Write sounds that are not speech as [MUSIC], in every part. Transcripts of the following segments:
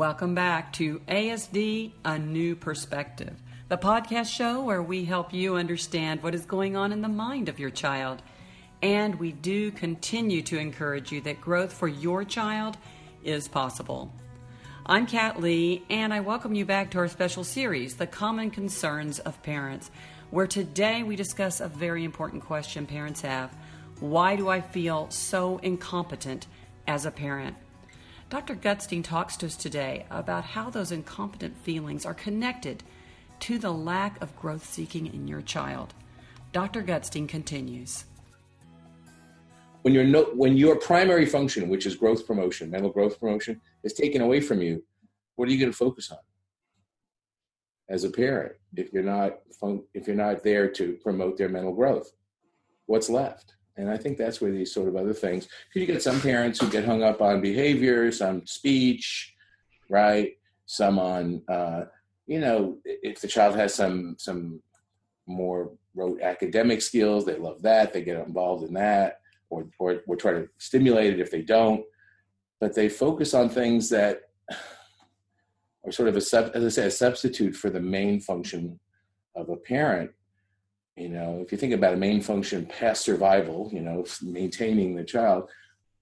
Welcome back to ASD A New Perspective, the podcast show where we help you understand what is going on in the mind of your child. And we do continue to encourage you that growth for your child is possible. I'm Kat Lee, and I welcome you back to our special series, The Common Concerns of Parents, where today we discuss a very important question parents have Why do I feel so incompetent as a parent? Dr. Gutstein talks to us today about how those incompetent feelings are connected to the lack of growth seeking in your child. Dr. Gutstein continues. When, your no, when your primary function, which is growth promotion, mental growth promotion, is taken away from you, what are you going to focus on as a parent if you're not if you're not there to promote their mental growth? What's left? And I think that's where these sort of other things, because you get some parents who get hung up on behavior, some speech, right? Some on, uh, you know, if the child has some some more rote academic skills, they love that, they get involved in that, or or, or try to stimulate it if they don't. But they focus on things that [SIGHS] are sort of a sub, as I say, a substitute for the main function of a parent you know if you think about a main function past survival you know maintaining the child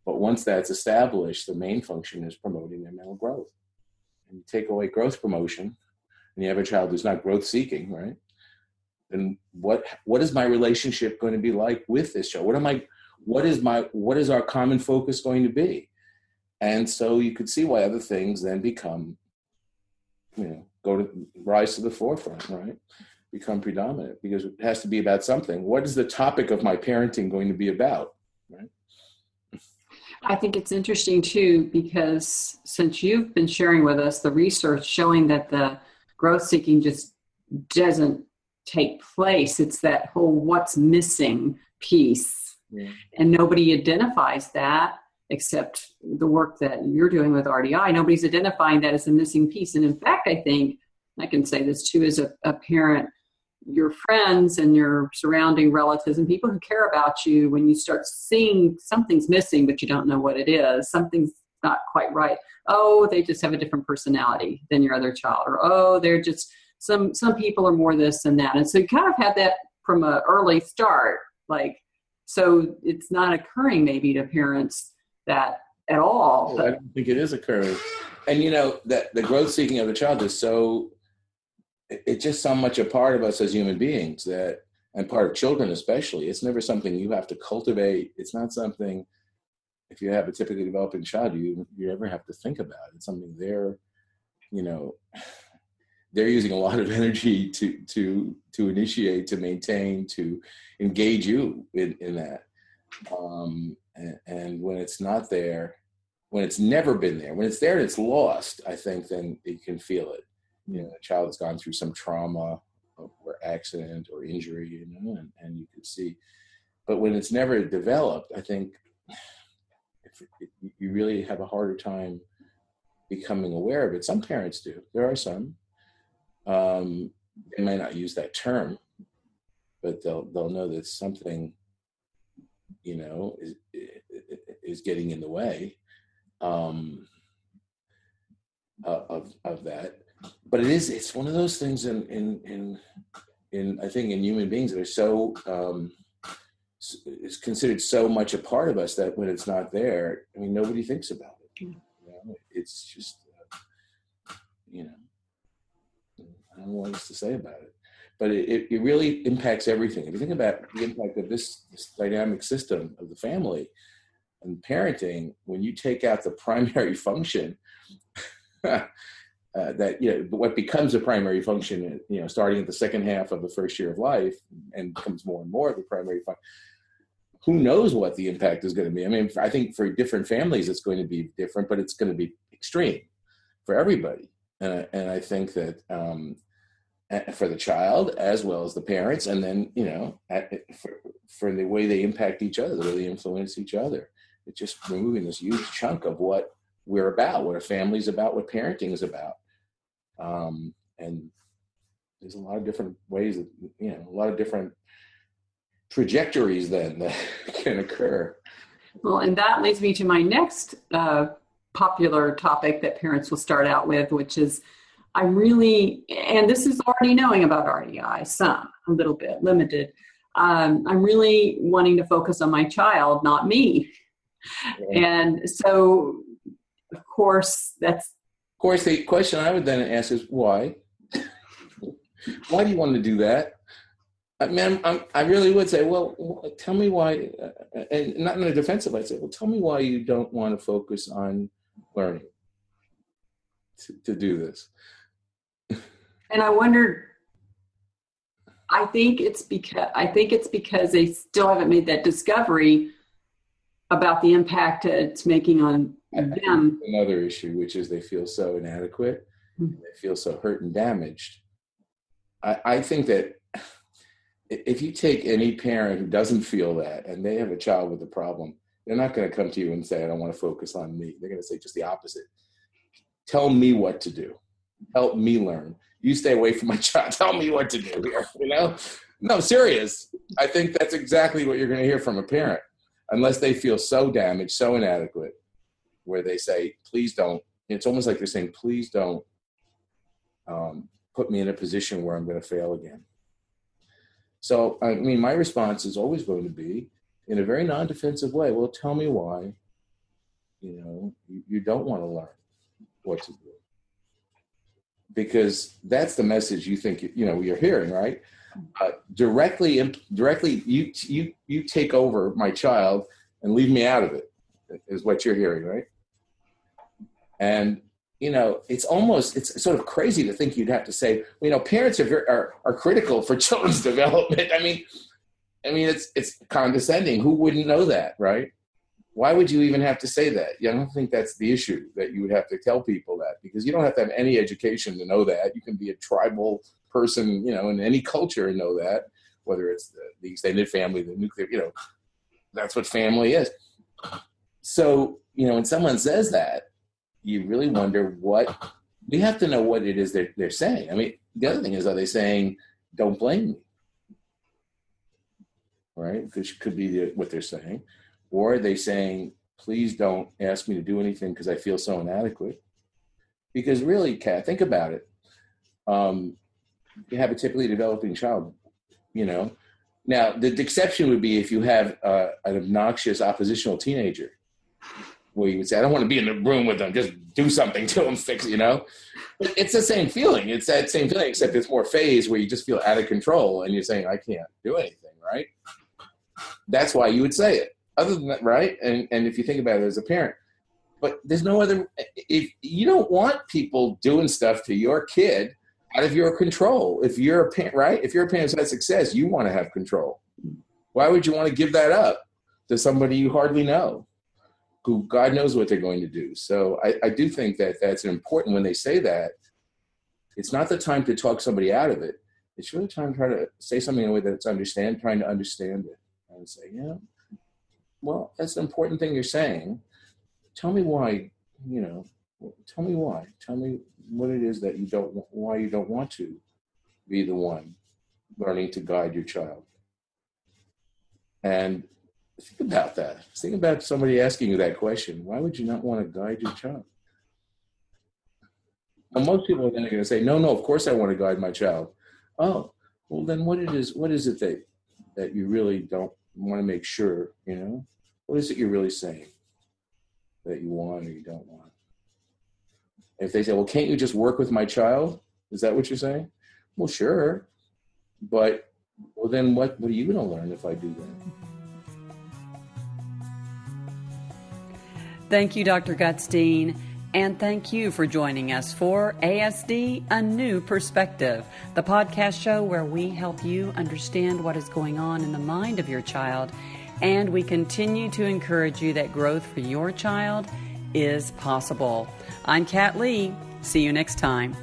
but once that's established the main function is promoting their mental growth. And you take away growth promotion and you have a child who's not growth seeking right? Then what what is my relationship going to be like with this child? What am i what is my what is our common focus going to be? And so you could see why other things then become you know go to rise to the forefront right become predominant because it has to be about something. What is the topic of my parenting going to be about? Right. I think it's interesting too because since you've been sharing with us the research showing that the growth seeking just doesn't take place, it's that whole what's missing piece. Yeah. And nobody identifies that except the work that you're doing with RDI. Nobody's identifying that as a missing piece. And in fact, I think I can say this too as a, a parent your friends and your surrounding relatives and people who care about you when you start seeing something's missing but you don't know what it is something's not quite right. Oh they just have a different personality than your other child or oh they're just some some people are more this and that. And so you kind of had that from an early start like so it's not occurring maybe to parents that at all oh, i don't think it is occurring. And you know that the growth seeking of the child is so it's just so much a part of us as human beings that and part of children especially it's never something you have to cultivate. It's not something if you have a typically developing child you you ever have to think about. It's something they're you know [SIGHS] they're using a lot of energy to to to initiate to maintain to engage you in, in that. Um, and, and when it's not there when it's never been there when it's there and it's lost i think then you can feel it you know, a child has gone through some trauma or accident or injury, you know, and, and you can see. But when it's never developed, I think you really have a harder time becoming aware of it. Some parents do. There are some. Um, they may not use that term, but they'll they'll know that something, you know, is is getting in the way um, of of that but it is it's one of those things in in in in I think in human beings that are so um, is considered so much a part of us that when it's not there, I mean nobody thinks about it. Mm. You know? It's just uh, you know I don't know what else to say about it, but it, it really impacts everything. If you think about the impact of this, this dynamic system of the family and parenting, when you take out the [LAUGHS] primary function. [LAUGHS] uh, that you know what becomes a primary function you know starting at the second half of the first year of life and becomes more and more of the primary function who knows what the impact is going to be? I mean i think for different families it's going to be different but it's going to be extreme for everybody. And, and i think that um, for the child as well as the parents and then you know for, for the way they impact each other the way they influence each other. It's just removing this huge chunk of what we're about, what a family's about, what parenting is about. Um, and there's a lot of different ways that, you know, a lot of different trajectories then that [LAUGHS] can occur. Well, and that leads me to my next uh, popular topic that parents will start out with, which is I'm really, and this is already knowing about RDI, some, a little bit limited. Um, I'm really wanting to focus on my child, not me. And so, of course, that's. Of course, the question I would then ask is why? [COUGHS] why do you want to do that? I mean, I'm, i really would say, well, tell me why, uh, and not in a defensive. I'd say, well, tell me why you don't want to focus on learning to, to do this. [LAUGHS] and I wondered. I think it's because I think it's because they still haven't made that discovery about the impact it's making on them. Another issue, which is they feel so inadequate, mm-hmm. they feel so hurt and damaged. I, I think that if you take any parent who doesn't feel that and they have a child with a problem, they're not going to come to you and say, I don't want to focus on me. They're going to say just the opposite. Tell me what to do. Help me learn. You stay away from my [LAUGHS] child. Tell me what to do. You know? No, serious. I think that's exactly what you're going to hear from a parent, unless they feel so damaged, so inadequate, where they say, please don't. It's almost like they're saying, please don't um, put me in a position where I'm going to fail again. So, I mean, my response is always going to be in a very non defensive way. Well, tell me why, you know, you, you don't want to learn what to do. Because that's the message you think, you know, you're hearing, right? Uh, directly, directly, you, you, you take over my child and leave me out of it, is what you're hearing, right? And you know, it's almost it's sort of crazy to think you'd have to say, you know, parents are very, are, are critical for [LAUGHS] children's development. I mean, I mean, it's it's condescending. Who wouldn't know that, right? Why would you even have to say that? I don't think that's the issue that you would have to tell people that because you don't have to have any education to know that. You can be a tribal person, you know, in any culture know that, whether it's the, the extended family, the nuclear, you know, that's what family is. So, you know, when someone says that, you really wonder what we have to know what it is they're, they're saying. I mean, the other thing is, are they saying, don't blame me? Right? Which could be the, what they're saying. Or are they saying, please don't ask me to do anything because I feel so inadequate? Because really, Kat, think about it. Um, you have a typically developing child, you know. Now, the exception would be if you have uh, an obnoxious oppositional teenager where you would say, I don't want to be in the room with them, just do something to them, fix it," you know? It's the same feeling. It's that same feeling, except it's more phase where you just feel out of control and you're saying, I can't do anything, right? That's why you would say it. Other than that, right? And, and if you think about it as a parent, but there's no other, if you don't want people doing stuff to your kid out of your control. If you're a parent, right? If you're a parent who's success, you want to have control. Why would you want to give that up to somebody you hardly know? who God knows what they're going to do. So I, I do think that that's important when they say that. It's not the time to talk somebody out of it. It's really time to try to say something in a way that's understand, trying to understand it and say, yeah, well, that's an important thing you're saying. Tell me why, you know, tell me why. Tell me what it is that you don't, why you don't want to be the one learning to guide your child. And Think about that. Think about somebody asking you that question. Why would you not want to guide your child? Well, most people are then going to say, "No, no, of course I want to guide my child." Oh, well, then what it is? What is it that that you really don't want to make sure? You know, what is it you're really saying that you want or you don't want? If they say, "Well, can't you just work with my child?" Is that what you're saying? Well, sure, but well, then what? What are you going to learn if I do that? Thank you, Dr. Gutstein. And thank you for joining us for ASD A New Perspective, the podcast show where we help you understand what is going on in the mind of your child. And we continue to encourage you that growth for your child is possible. I'm Kat Lee. See you next time.